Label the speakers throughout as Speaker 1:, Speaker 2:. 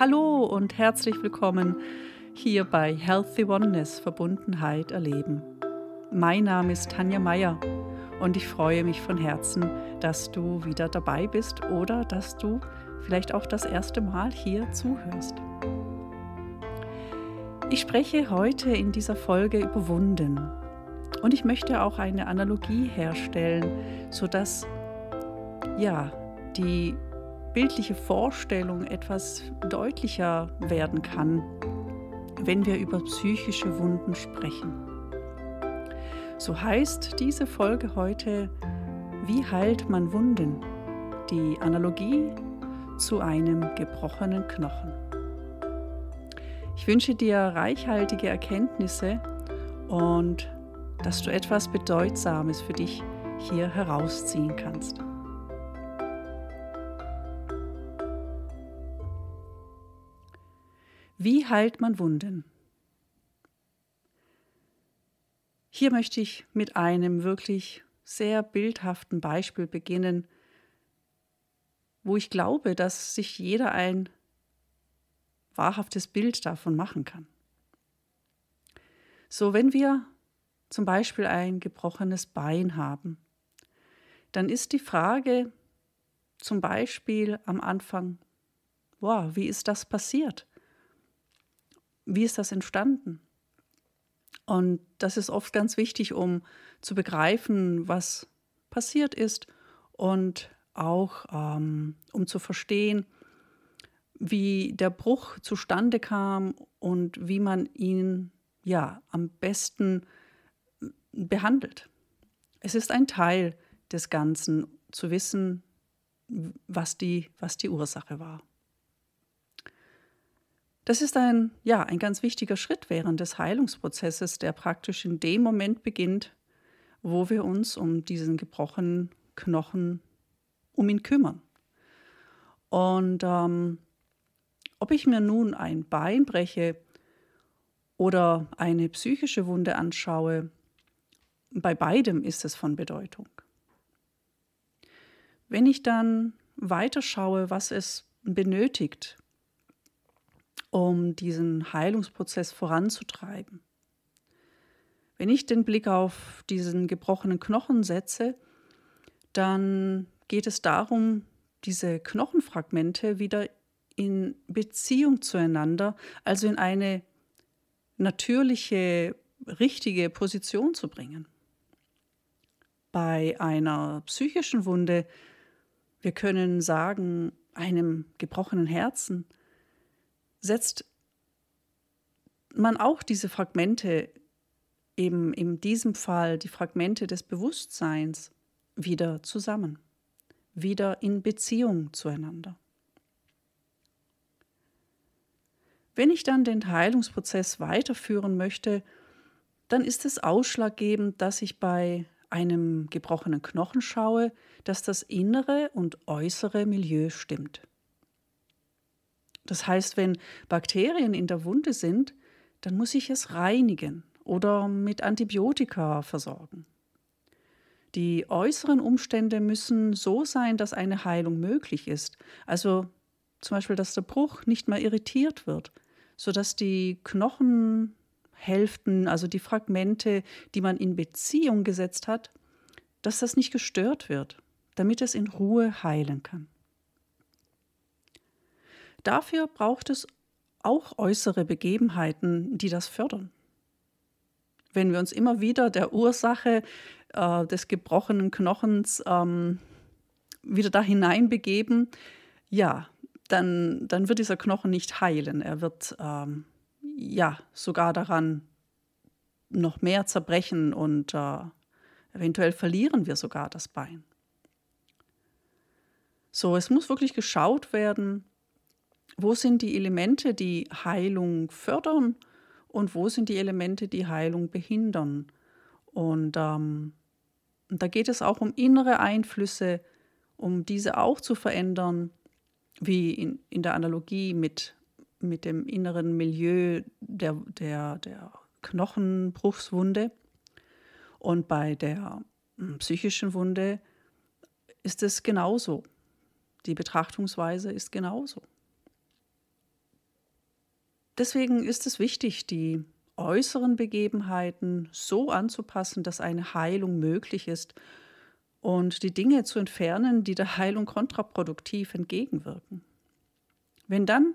Speaker 1: Hallo und herzlich willkommen hier bei Healthy Oneness Verbundenheit erleben. Mein Name ist Tanja Meyer und ich freue mich von Herzen, dass du wieder dabei bist oder dass du vielleicht auch das erste Mal hier zuhörst. Ich spreche heute in dieser Folge über Wunden und ich möchte auch eine Analogie herstellen, sodass ja, die bildliche Vorstellung etwas deutlicher werden kann, wenn wir über psychische Wunden sprechen. So heißt diese Folge heute, wie heilt man Wunden? Die Analogie zu einem gebrochenen Knochen. Ich wünsche dir reichhaltige Erkenntnisse und dass du etwas Bedeutsames für dich hier herausziehen kannst. Wie heilt man Wunden? Hier möchte ich mit einem wirklich sehr bildhaften Beispiel beginnen, wo ich glaube, dass sich jeder ein wahrhaftes Bild davon machen kann. So, wenn wir zum Beispiel ein gebrochenes Bein haben, dann ist die Frage zum Beispiel am Anfang, wow, wie ist das passiert? Wie ist das entstanden? Und das ist oft ganz wichtig, um zu begreifen, was passiert ist und auch ähm, um zu verstehen, wie der Bruch zustande kam und wie man ihn ja am besten behandelt. Es ist ein Teil des Ganzen zu wissen, was die, was die Ursache war. Das ist ein, ja, ein ganz wichtiger Schritt während des Heilungsprozesses, der praktisch in dem Moment beginnt, wo wir uns um diesen gebrochenen Knochen, um ihn kümmern. Und ähm, ob ich mir nun ein Bein breche oder eine psychische Wunde anschaue, bei beidem ist es von Bedeutung. Wenn ich dann weiterschaue, was es benötigt, um diesen Heilungsprozess voranzutreiben. Wenn ich den Blick auf diesen gebrochenen Knochen setze, dann geht es darum, diese Knochenfragmente wieder in Beziehung zueinander, also in eine natürliche, richtige Position zu bringen. Bei einer psychischen Wunde, wir können sagen, einem gebrochenen Herzen, setzt man auch diese Fragmente, eben in diesem Fall die Fragmente des Bewusstseins, wieder zusammen, wieder in Beziehung zueinander. Wenn ich dann den Heilungsprozess weiterführen möchte, dann ist es ausschlaggebend, dass ich bei einem gebrochenen Knochen schaue, dass das innere und äußere Milieu stimmt. Das heißt, wenn Bakterien in der Wunde sind, dann muss ich es reinigen oder mit Antibiotika versorgen. Die äußeren Umstände müssen so sein, dass eine Heilung möglich ist. Also zum Beispiel, dass der Bruch nicht mehr irritiert wird, sodass die Knochenhälften, also die Fragmente, die man in Beziehung gesetzt hat, dass das nicht gestört wird, damit es in Ruhe heilen kann. Dafür braucht es auch äußere Begebenheiten, die das fördern. Wenn wir uns immer wieder der Ursache äh, des gebrochenen Knochens ähm, wieder da hineinbegeben, ja, dann, dann wird dieser Knochen nicht heilen. Er wird ähm, ja sogar daran noch mehr zerbrechen und äh, eventuell verlieren wir sogar das Bein. So, es muss wirklich geschaut werden, wo sind die Elemente, die Heilung fördern und wo sind die Elemente, die Heilung behindern. Und ähm, da geht es auch um innere Einflüsse, um diese auch zu verändern, wie in, in der Analogie mit, mit dem inneren Milieu der, der, der Knochenbruchswunde. Und bei der hm, psychischen Wunde ist es genauso. Die Betrachtungsweise ist genauso. Deswegen ist es wichtig, die äußeren Begebenheiten so anzupassen, dass eine Heilung möglich ist und die Dinge zu entfernen, die der Heilung kontraproduktiv entgegenwirken. Wenn dann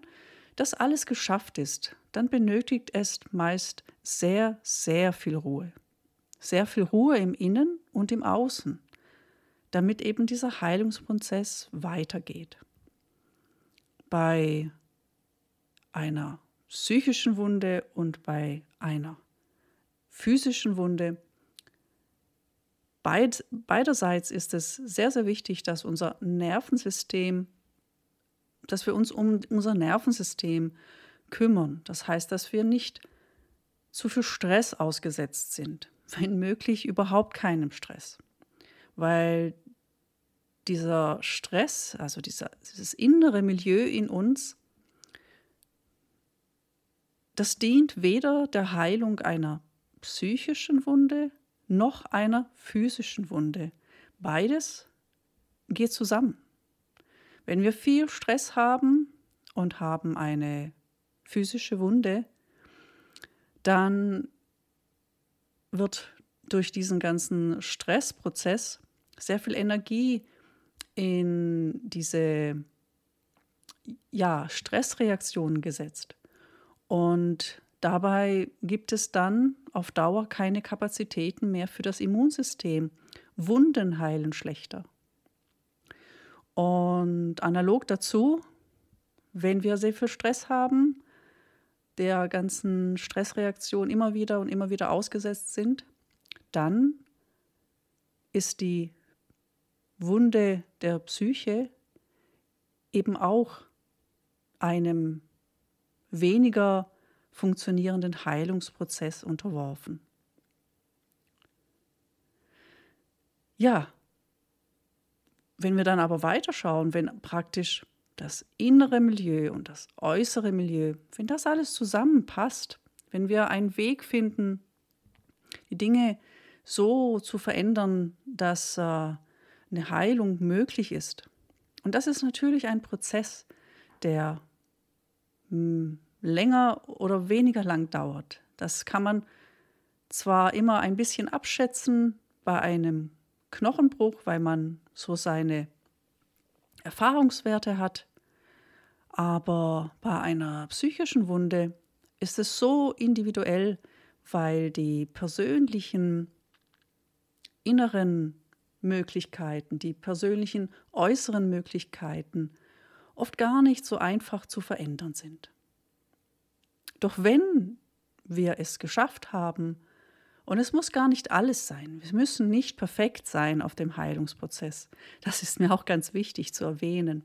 Speaker 1: das alles geschafft ist, dann benötigt es meist sehr, sehr viel Ruhe. Sehr viel Ruhe im Innen und im Außen, damit eben dieser Heilungsprozess weitergeht. Bei einer psychischen Wunde und bei einer physischen Wunde. Beid, beiderseits ist es sehr, sehr wichtig, dass unser Nervensystem, dass wir uns um unser Nervensystem kümmern. Das heißt, dass wir nicht zu viel Stress ausgesetzt sind, wenn möglich überhaupt keinem Stress. Weil dieser Stress, also dieser, dieses innere Milieu in uns, das dient weder der Heilung einer psychischen Wunde noch einer physischen Wunde. Beides geht zusammen. Wenn wir viel Stress haben und haben eine physische Wunde, dann wird durch diesen ganzen Stressprozess sehr viel Energie in diese ja, Stressreaktionen gesetzt. Und dabei gibt es dann auf Dauer keine Kapazitäten mehr für das Immunsystem. Wunden heilen schlechter. Und analog dazu, wenn wir sehr viel Stress haben, der ganzen Stressreaktion immer wieder und immer wieder ausgesetzt sind, dann ist die Wunde der Psyche eben auch einem weniger funktionierenden Heilungsprozess unterworfen. Ja, wenn wir dann aber weiterschauen, wenn praktisch das innere Milieu und das äußere Milieu, wenn das alles zusammenpasst, wenn wir einen Weg finden, die Dinge so zu verändern, dass äh, eine Heilung möglich ist. Und das ist natürlich ein Prozess, der hm, länger oder weniger lang dauert. Das kann man zwar immer ein bisschen abschätzen bei einem Knochenbruch, weil man so seine Erfahrungswerte hat, aber bei einer psychischen Wunde ist es so individuell, weil die persönlichen inneren Möglichkeiten, die persönlichen äußeren Möglichkeiten oft gar nicht so einfach zu verändern sind. Doch wenn wir es geschafft haben, und es muss gar nicht alles sein, wir müssen nicht perfekt sein auf dem Heilungsprozess, das ist mir auch ganz wichtig zu erwähnen.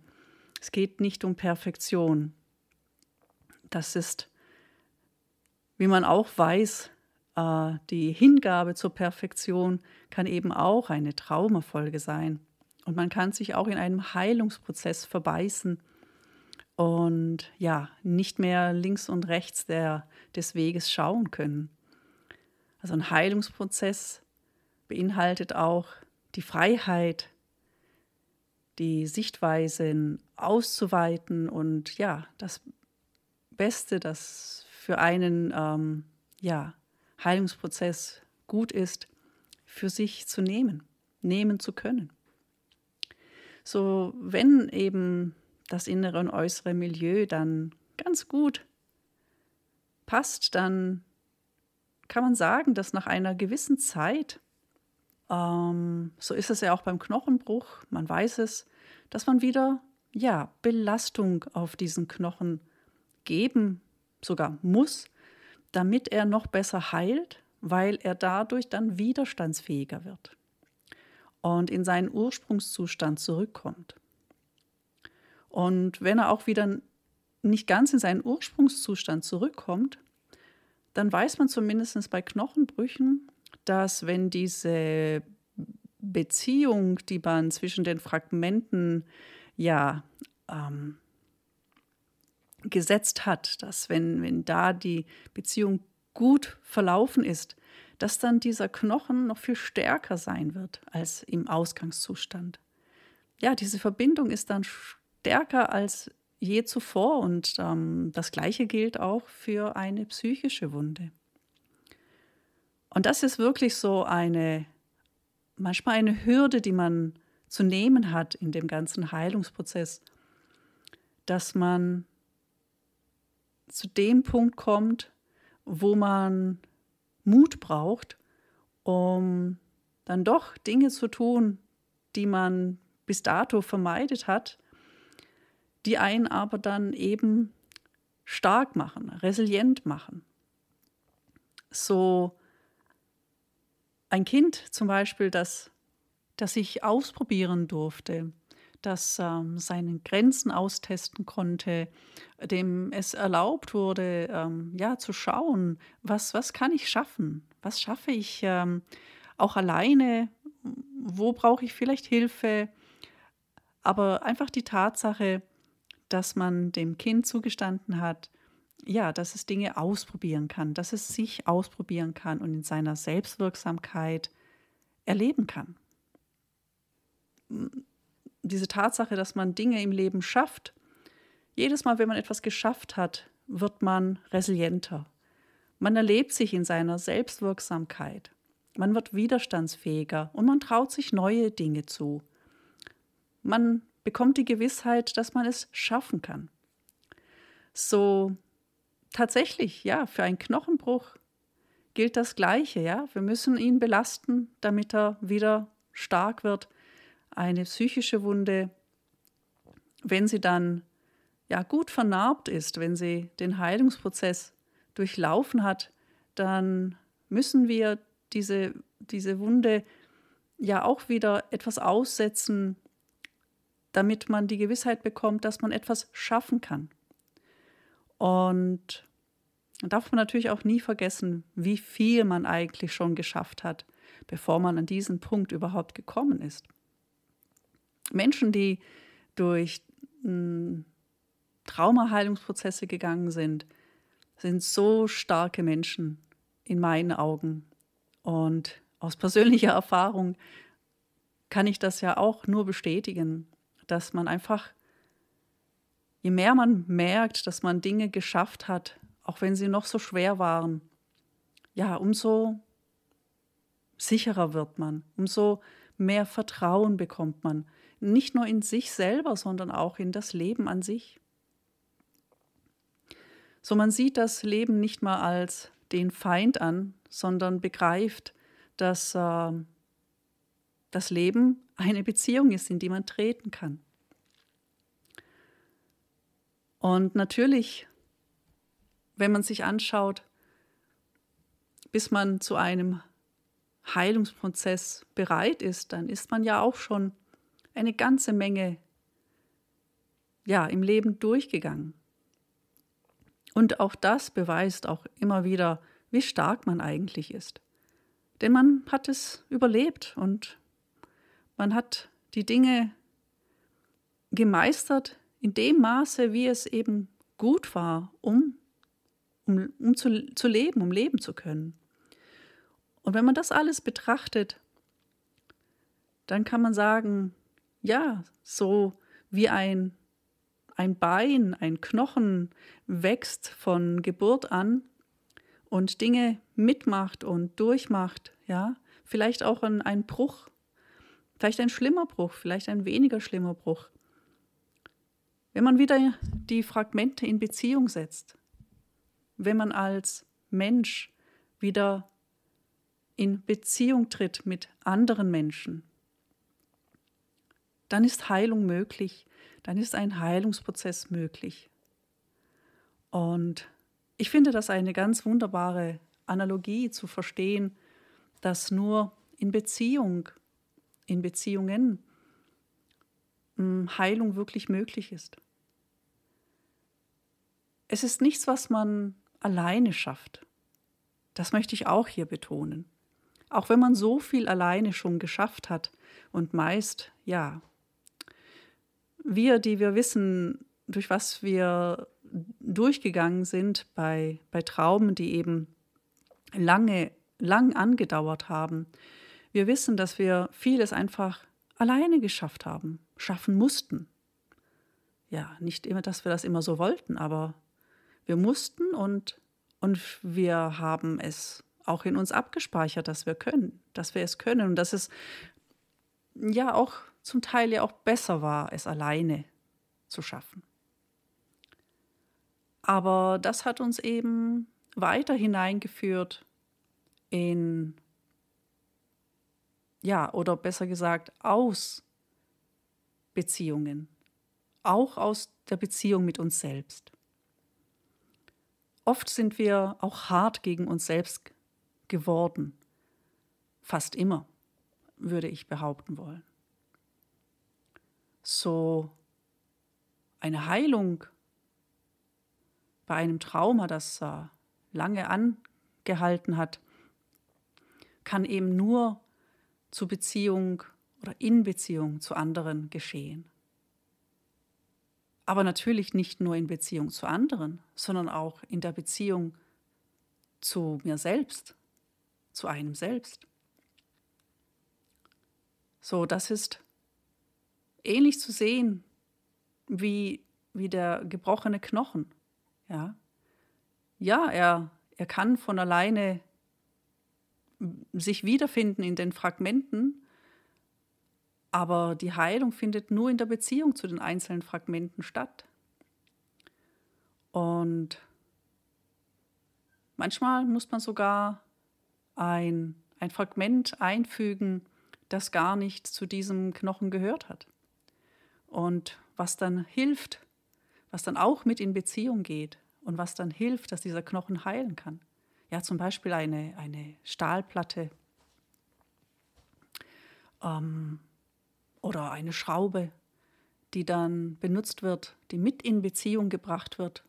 Speaker 1: Es geht nicht um Perfektion. Das ist, wie man auch weiß, äh, die Hingabe zur Perfektion kann eben auch eine Traumafolge sein. Und man kann sich auch in einem Heilungsprozess verbeißen und ja, nicht mehr links und rechts der, des Weges schauen können. Also ein Heilungsprozess beinhaltet auch die Freiheit, die Sichtweisen auszuweiten und ja, das Beste, das für einen ähm, ja, Heilungsprozess gut ist, für sich zu nehmen, nehmen zu können. So, wenn eben das innere und äußere Milieu dann ganz gut passt, dann kann man sagen, dass nach einer gewissen Zeit, ähm, so ist es ja auch beim Knochenbruch, man weiß es, dass man wieder ja Belastung auf diesen Knochen geben sogar muss, damit er noch besser heilt, weil er dadurch dann widerstandsfähiger wird und in seinen Ursprungszustand zurückkommt. Und wenn er auch wieder nicht ganz in seinen Ursprungszustand zurückkommt, dann weiß man zumindest bei Knochenbrüchen, dass wenn diese Beziehung, die man zwischen den Fragmenten ja ähm, gesetzt hat, dass wenn, wenn da die Beziehung gut verlaufen ist, dass dann dieser Knochen noch viel stärker sein wird als im Ausgangszustand. Ja, diese Verbindung ist dann stärker als je zuvor und ähm, das Gleiche gilt auch für eine psychische Wunde. Und das ist wirklich so eine, manchmal eine Hürde, die man zu nehmen hat in dem ganzen Heilungsprozess, dass man zu dem Punkt kommt, wo man Mut braucht, um dann doch Dinge zu tun, die man bis dato vermeidet hat, die einen aber dann eben stark machen, resilient machen. So ein Kind zum Beispiel, das, das ich ausprobieren durfte, das ähm, seine Grenzen austesten konnte, dem es erlaubt wurde, ähm, ja, zu schauen, was, was kann ich schaffen, was schaffe ich ähm, auch alleine, wo brauche ich vielleicht Hilfe, aber einfach die Tatsache, dass man dem Kind zugestanden hat, ja, dass es Dinge ausprobieren kann, dass es sich ausprobieren kann und in seiner Selbstwirksamkeit erleben kann. Diese Tatsache, dass man Dinge im Leben schafft, jedes Mal, wenn man etwas geschafft hat, wird man resilienter. Man erlebt sich in seiner Selbstwirksamkeit. Man wird widerstandsfähiger und man traut sich neue Dinge zu. Man bekommt die Gewissheit, dass man es schaffen kann. So tatsächlich, ja, für einen Knochenbruch gilt das Gleiche, ja. Wir müssen ihn belasten, damit er wieder stark wird. Eine psychische Wunde, wenn sie dann ja gut vernarbt ist, wenn sie den Heilungsprozess durchlaufen hat, dann müssen wir diese, diese Wunde ja auch wieder etwas aussetzen, damit man die Gewissheit bekommt, dass man etwas schaffen kann. Und darf man natürlich auch nie vergessen, wie viel man eigentlich schon geschafft hat, bevor man an diesen Punkt überhaupt gekommen ist. Menschen, die durch hm, Traumaheilungsprozesse gegangen sind, sind so starke Menschen in meinen Augen. Und aus persönlicher Erfahrung kann ich das ja auch nur bestätigen dass man einfach, je mehr man merkt, dass man Dinge geschafft hat, auch wenn sie noch so schwer waren, ja, umso sicherer wird man, umso mehr Vertrauen bekommt man, nicht nur in sich selber, sondern auch in das Leben an sich. So man sieht das Leben nicht mal als den Feind an, sondern begreift, dass äh, das Leben eine Beziehung ist, in die man treten kann. Und natürlich, wenn man sich anschaut, bis man zu einem Heilungsprozess bereit ist, dann ist man ja auch schon eine ganze Menge ja, im Leben durchgegangen. Und auch das beweist auch immer wieder, wie stark man eigentlich ist. Denn man hat es überlebt und man hat die Dinge gemeistert in dem Maße, wie es eben gut war, um, um, um zu, zu leben, um leben zu können. Und wenn man das alles betrachtet, dann kann man sagen, ja, so wie ein, ein Bein, ein Knochen wächst von Geburt an und Dinge mitmacht und durchmacht, ja, vielleicht auch ein, ein Bruch Vielleicht ein schlimmer Bruch, vielleicht ein weniger schlimmer Bruch. Wenn man wieder die Fragmente in Beziehung setzt, wenn man als Mensch wieder in Beziehung tritt mit anderen Menschen, dann ist Heilung möglich, dann ist ein Heilungsprozess möglich. Und ich finde das eine ganz wunderbare Analogie zu verstehen, dass nur in Beziehung in Beziehungen Heilung wirklich möglich ist. Es ist nichts, was man alleine schafft. Das möchte ich auch hier betonen. Auch wenn man so viel alleine schon geschafft hat und meist, ja, wir, die wir wissen, durch was wir durchgegangen sind bei, bei Traumen, die eben lange, lang angedauert haben, wir wissen, dass wir vieles einfach alleine geschafft haben, schaffen mussten. ja, nicht immer, dass wir das immer so wollten, aber wir mussten und, und wir haben es auch in uns abgespeichert, dass wir können, dass wir es können und dass es ja auch zum Teil ja auch besser war, es alleine zu schaffen. Aber das hat uns eben weiter hineingeführt in, ja, oder besser gesagt, aus Beziehungen, auch aus der Beziehung mit uns selbst. Oft sind wir auch hart gegen uns selbst geworden. Fast immer, würde ich behaupten wollen. So eine Heilung bei einem Trauma, das lange angehalten hat, kann eben nur zu Beziehung oder in Beziehung zu anderen geschehen. Aber natürlich nicht nur in Beziehung zu anderen, sondern auch in der Beziehung zu mir selbst, zu einem selbst. So, das ist ähnlich zu sehen wie, wie der gebrochene Knochen. Ja, ja er, er kann von alleine sich wiederfinden in den Fragmenten, aber die Heilung findet nur in der Beziehung zu den einzelnen Fragmenten statt. Und manchmal muss man sogar ein, ein Fragment einfügen, das gar nicht zu diesem Knochen gehört hat. Und was dann hilft, was dann auch mit in Beziehung geht und was dann hilft, dass dieser Knochen heilen kann. Ja, zum Beispiel eine, eine Stahlplatte ähm, oder eine Schraube, die dann benutzt wird, die mit in Beziehung gebracht wird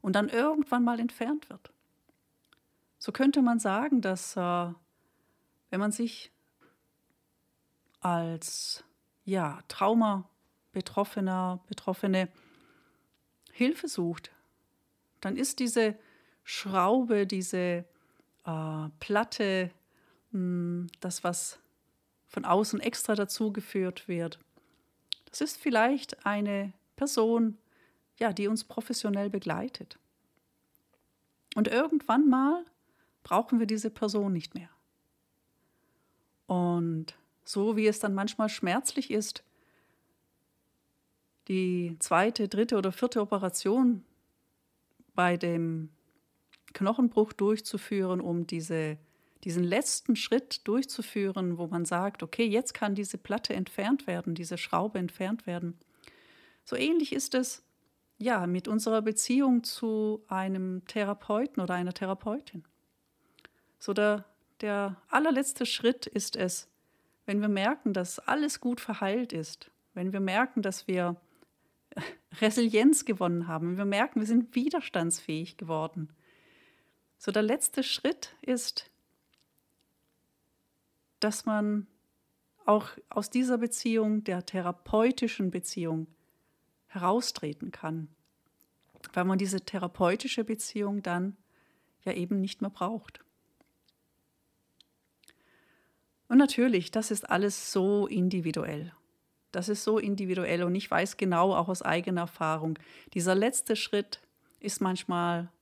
Speaker 1: und dann irgendwann mal entfernt wird. So könnte man sagen, dass äh, wenn man sich als ja, Trauma-Betroffener, Betroffene Hilfe sucht, dann ist diese Schraube, diese äh, Platte, mh, hm, das, was von außen extra dazugeführt wird, das ist vielleicht eine Person, ja, die uns professionell begleitet. Und irgendwann mal brauchen wir diese Person nicht mehr. Und so wie es dann manchmal schmerzlich ist, die zweite, dritte oder vierte Operation bei dem Knochenbruch durchzuführen, um diese, diesen letzten Schritt durchzuführen, wo man sagt, okay, jetzt kann diese Platte entfernt werden, diese Schraube entfernt werden. So ähnlich ist es ja mit unserer Beziehung zu einem Therapeuten oder einer Therapeutin. So der, der allerletzte Schritt ist es, wenn wir merken, dass alles gut verheilt ist, wenn wir merken, dass wir Resilienz gewonnen haben, wenn wir merken, wir sind widerstandsfähig geworden. So der letzte Schritt ist, dass man auch aus dieser Beziehung, der therapeutischen Beziehung, heraustreten kann, weil man diese therapeutische Beziehung dann ja eben nicht mehr braucht. Und natürlich, das ist alles so individuell. Das ist so individuell und ich weiß genau auch aus eigener Erfahrung, dieser letzte Schritt ist manchmal,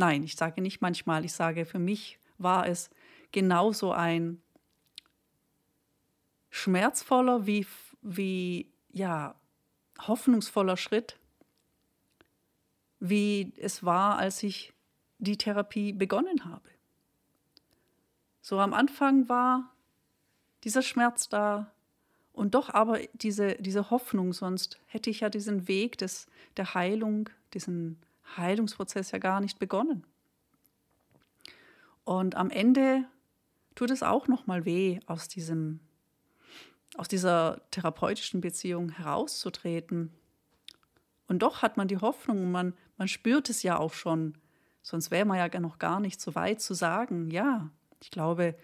Speaker 1: nein, ich sage nicht manchmal, ich sage, für mich war es genauso ein schmerzvoller wie, wie ja, hoffnungsvoller Schritt, wie es war, als ich die Therapie begonnen habe. So am Anfang war dieser Schmerz da und doch aber diese, diese Hoffnung, sonst hätte ich ja diesen Weg des, der Heilung, diesen Heilungsprozess ja gar nicht begonnen. Und am Ende tut es auch noch mal weh, aus diesem aus dieser therapeutischen Beziehung herauszutreten. Und doch hat man die Hoffnung, man, man spürt es ja auch schon, sonst wäre man ja noch gar nicht so weit zu sagen, ja, ich glaube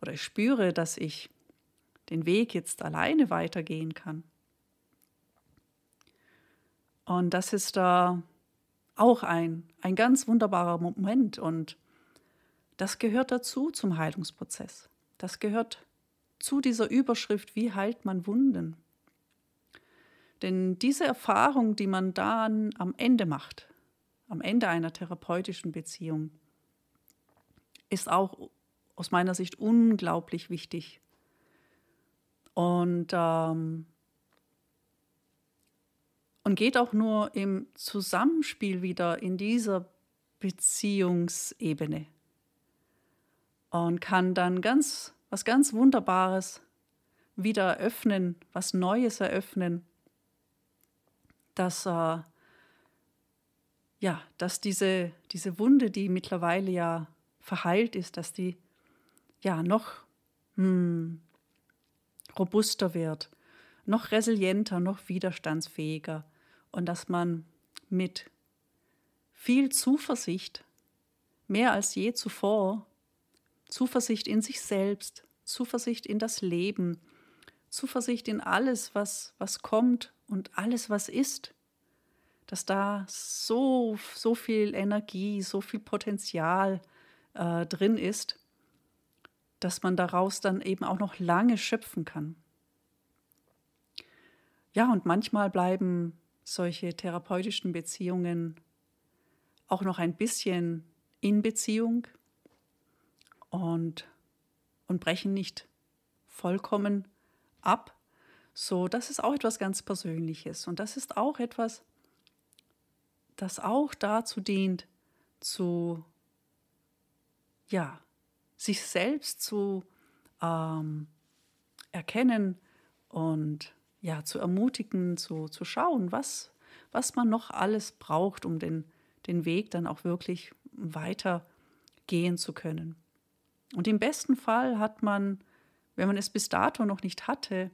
Speaker 1: oder ich spüre, dass ich den Weg jetzt alleine weitergehen kann. Und das ist da auch ein, ein ganz wunderbarer Moment und das gehört dazu zum Heilungsprozess. Das gehört zu dieser Überschrift, wie heilt man Wunden. Denn diese Erfahrung, die man dann am Ende macht, am Ende einer therapeutischen Beziehung, ist auch aus meiner Sicht unglaublich wichtig. Und, ähm, und geht auch nur im Zusammenspiel wieder in dieser Beziehungsebene und kann dann ganz was ganz Wunderbares wieder eröffnen, was Neues eröffnen, dass äh, ja, dass diese, diese Wunde, die mittlerweile ja verheilt ist, dass die ja noch hm, robuster wird, noch resilienter, noch widerstandsfähiger und dass man mit viel Zuversicht, mehr als je zuvor, Zuversicht in sich selbst, Zuversicht in das Leben, Zuversicht in alles, was, was kommt und alles, was ist, dass da so, so viel Energie, so viel Potenzial äh, drin ist, dass man daraus dann eben auch noch lange schöpfen kann. Ja, und manchmal bleiben solche therapeutischen Beziehungen auch noch ein bisschen in Beziehung und, und brechen nicht vollkommen ab. So, das ist auch etwas ganz Persönliches und das ist auch etwas, das auch dazu dient, zu, ja, sich selbst zu ähm, erkennen und ja, zu ermutigen, zu, zu schauen, was, was man noch alles braucht, um den, den Weg dann auch wirklich weiter gehen zu können. Und im besten Fall hat man, wenn man es bis dato noch nicht hatte,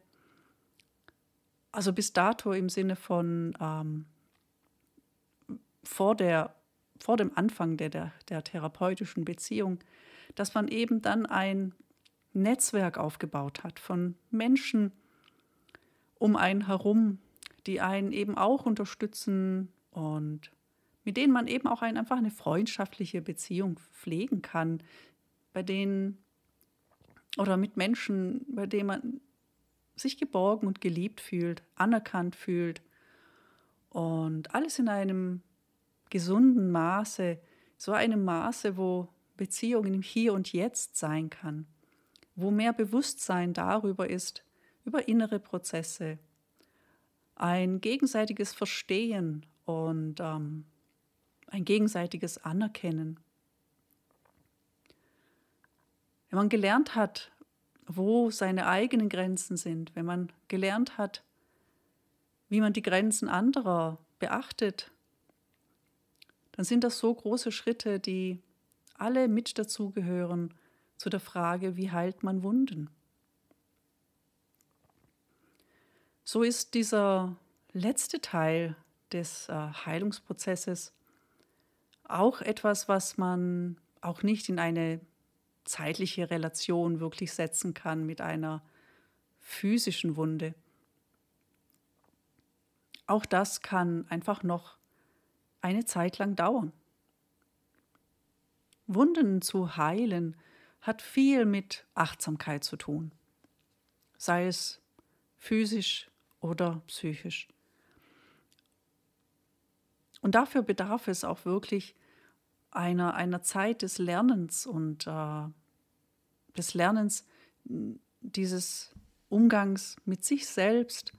Speaker 1: also bis dato im Sinne von ähm, vor, der, vor dem Anfang der, der, der therapeutischen Beziehung, dass man eben dann ein Netzwerk aufgebaut hat von Menschen um einen herum, die einen eben auch unterstützen und mit denen man eben auch ein, einfach eine freundschaftliche Beziehung pflegen kann, bei denen oder mit Menschen, bei denen man sich geborgen und geliebt fühlt, anerkannt fühlt und alles in einem gesunden Maße, so einem Maße, wo Beziehung im Hier und Jetzt sein kann, wo mehr Bewusstsein darüber ist, über innere Prozesse, ein gegenseitiges Verstehen und ähm, ein gegenseitiges Anerkennen. Wenn man gelernt hat, wo seine eigenen Grenzen sind, wenn man gelernt hat, wie man die Grenzen anderer beachtet dann sind das so große Schritte, die alle mit dazugehören zu der Frage, wie heilt man Wunden. So ist dieser letzte Teil des äh, Heilungsprozesses auch etwas, was man auch nicht in eine zeitliche Relation wirklich setzen kann mit einer physischen Wunde. Auch das kann einfach noch eine Zeit lang dauern. Wunden zu heilen hat viel mit Achtsamkeit zu tun, sei es physisch oder psychisch. Und dafür bedarf es auch wirklich einer, einer Zeit des Lernens und äh, des Lernens dieses Umgangs mit sich selbst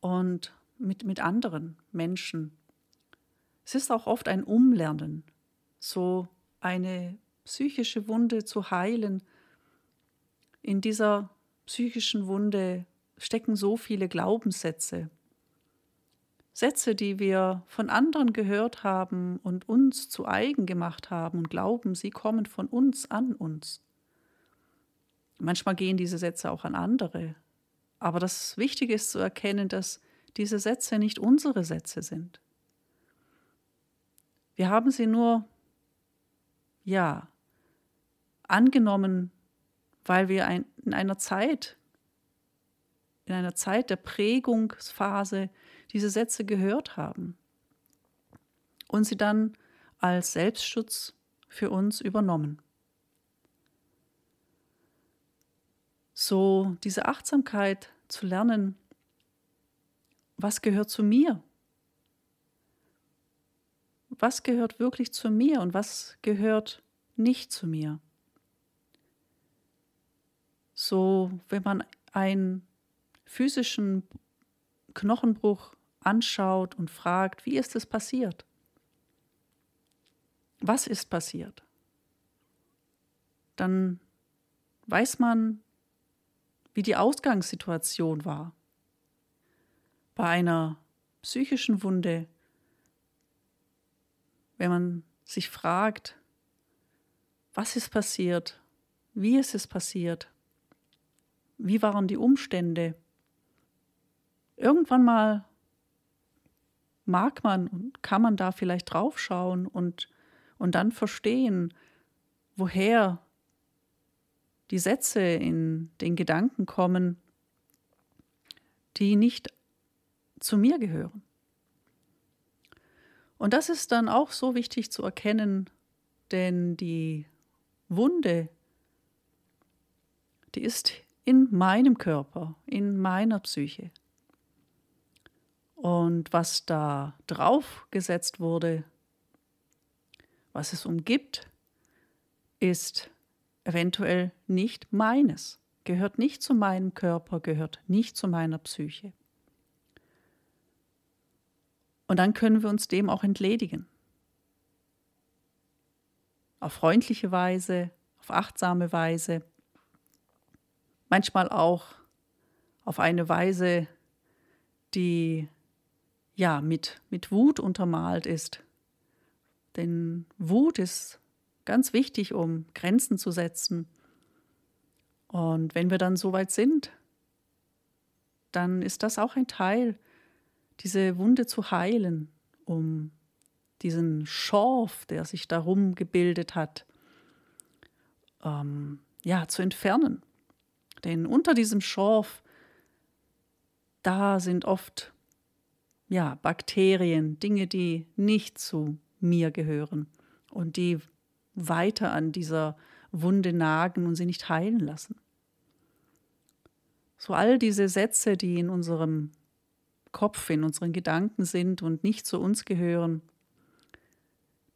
Speaker 1: und mit, mit anderen Menschen es ist auch oft ein Umlernen, so eine psychische Wunde zu heilen. In dieser psychischen Wunde stecken so viele Glaubenssätze. Sätze, die wir von anderen gehört haben und uns zu eigen gemacht haben und glauben, sie kommen von uns an uns. Manchmal gehen diese Sätze auch an andere. Aber das Wichtige ist zu erkennen, dass diese Sätze nicht unsere Sätze sind. Wir haben sie nur, ja, angenommen, weil wir ein, in einer Zeit, in einer Zeit der Prägungsphase diese Sätze gehört haben und sie dann als Selbstschutz für uns übernommen. So diese Achtsamkeit zu lernen, was gehört zu mir? Was gehört wirklich zu mir und was gehört nicht zu mir? So, wenn man einen physischen Knochenbruch anschaut und fragt, wie ist es passiert? Was ist passiert? Dann weiß man, wie die Ausgangssituation war. Bei einer psychischen Wunde, wenn man sich fragt, was ist passiert, wie ist es passiert, wie waren die Umstände, irgendwann mal mag man und kann man da vielleicht draufschauen und, und dann verstehen, woher die Sätze in den Gedanken kommen, die nicht zu mir gehören. Und das ist dann auch so wichtig zu erkennen, denn die Wunde, die ist in meinem Körper, in meiner Psyche. Und was da draufgesetzt wurde, was es umgibt, ist eventuell nicht meines, gehört nicht zu meinem Körper, gehört nicht zu meiner Psyche. Und dann können wir uns dem auch entledigen. Auf freundliche Weise, auf achtsame Weise, manchmal auch auf eine Weise, die ja mit, mit Wut untermalt ist. Denn Wut ist Ganz wichtig, um Grenzen zu setzen. Und wenn wir dann so weit sind, dann ist das auch ein Teil, diese Wunde zu heilen, um diesen Schorf, der sich darum gebildet hat, ähm, ja, zu entfernen. Denn unter diesem Schorf, da sind oft ja, Bakterien, Dinge, die nicht zu mir gehören und die weiter an dieser Wunde nagen und sie nicht heilen lassen. So all diese Sätze, die in unserem Kopf, in unseren Gedanken sind und nicht zu uns gehören,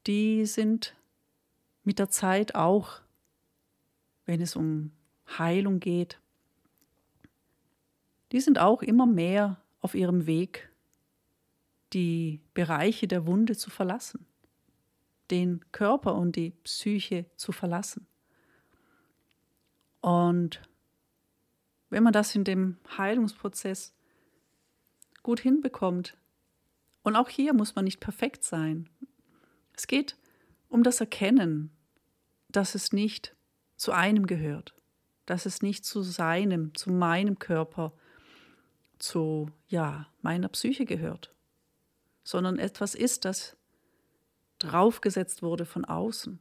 Speaker 1: die sind mit der Zeit auch, wenn es um Heilung geht, die sind auch immer mehr auf ihrem Weg, die Bereiche der Wunde zu verlassen den Körper und die Psyche zu verlassen. Und wenn man das in dem Heilungsprozess gut hinbekommt, und auch hier muss man nicht perfekt sein, es geht um das Erkennen, dass es nicht zu einem gehört, dass es nicht zu seinem, zu meinem Körper, zu ja, meiner Psyche gehört, sondern etwas ist, das draufgesetzt wurde von außen.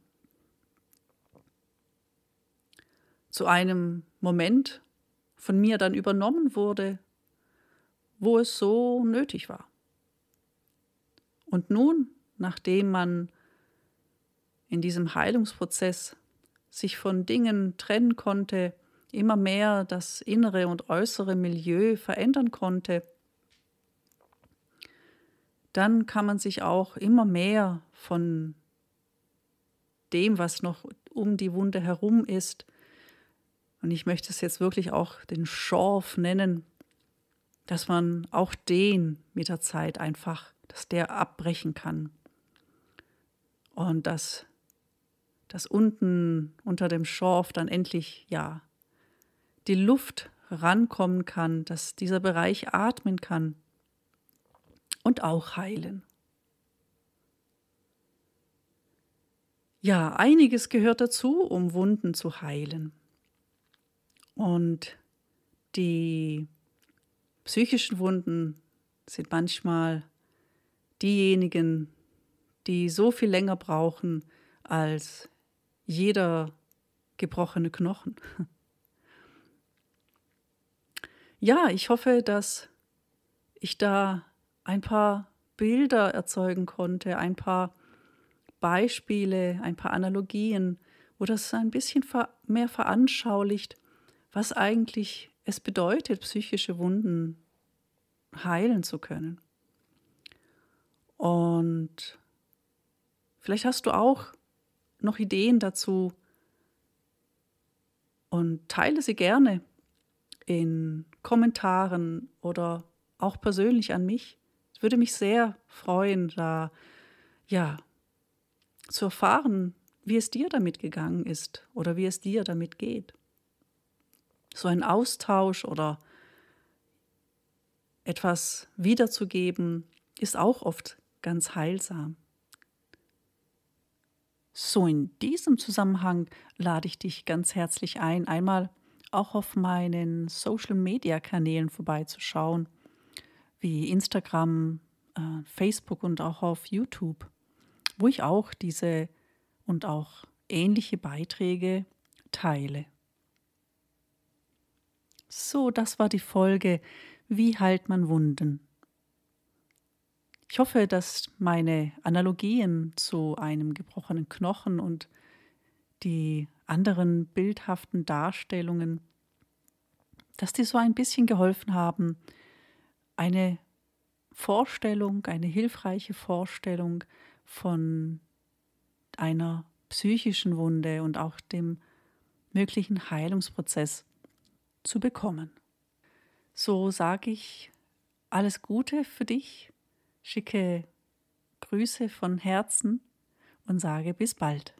Speaker 1: Zu einem Moment von mir dann übernommen wurde, wo es so nötig war. Und nun, nachdem man in diesem Heilungsprozess sich von Dingen trennen konnte, immer mehr das innere und äußere Milieu verändern konnte, dann kann man sich auch immer mehr von dem, was noch um die Wunde herum ist, und ich möchte es jetzt wirklich auch den Schorf nennen, dass man auch den mit der Zeit einfach, dass der abbrechen kann. Und dass, dass unten unter dem Schorf dann endlich, ja, die Luft rankommen kann, dass dieser Bereich atmen kann und auch heilen. Ja, einiges gehört dazu, um Wunden zu heilen. Und die psychischen Wunden sind manchmal diejenigen, die so viel länger brauchen als jeder gebrochene Knochen. Ja, ich hoffe, dass ich da ein paar Bilder erzeugen konnte, ein paar Beispiele, ein paar Analogien, wo das ein bisschen mehr veranschaulicht, was eigentlich es bedeutet, psychische Wunden heilen zu können. Und vielleicht hast du auch noch Ideen dazu und teile sie gerne in Kommentaren oder auch persönlich an mich. Es würde mich sehr freuen, da ja zu erfahren, wie es dir damit gegangen ist oder wie es dir damit geht. So ein Austausch oder etwas wiederzugeben ist auch oft ganz heilsam. So, in diesem Zusammenhang lade ich dich ganz herzlich ein, einmal auch auf meinen Social-Media-Kanälen vorbeizuschauen, wie Instagram, äh, Facebook und auch auf YouTube, wo ich auch diese und auch ähnliche Beiträge teile. So, das war die Folge Wie heilt man Wunden? Ich hoffe, dass meine Analogien zu einem gebrochenen Knochen und die anderen bildhaften Darstellungen, dass die so ein bisschen geholfen haben, eine Vorstellung, eine hilfreiche Vorstellung von einer psychischen Wunde und auch dem möglichen Heilungsprozess zu bekommen. So sage ich alles Gute für dich schicke Grüße von Herzen und sage bis bald.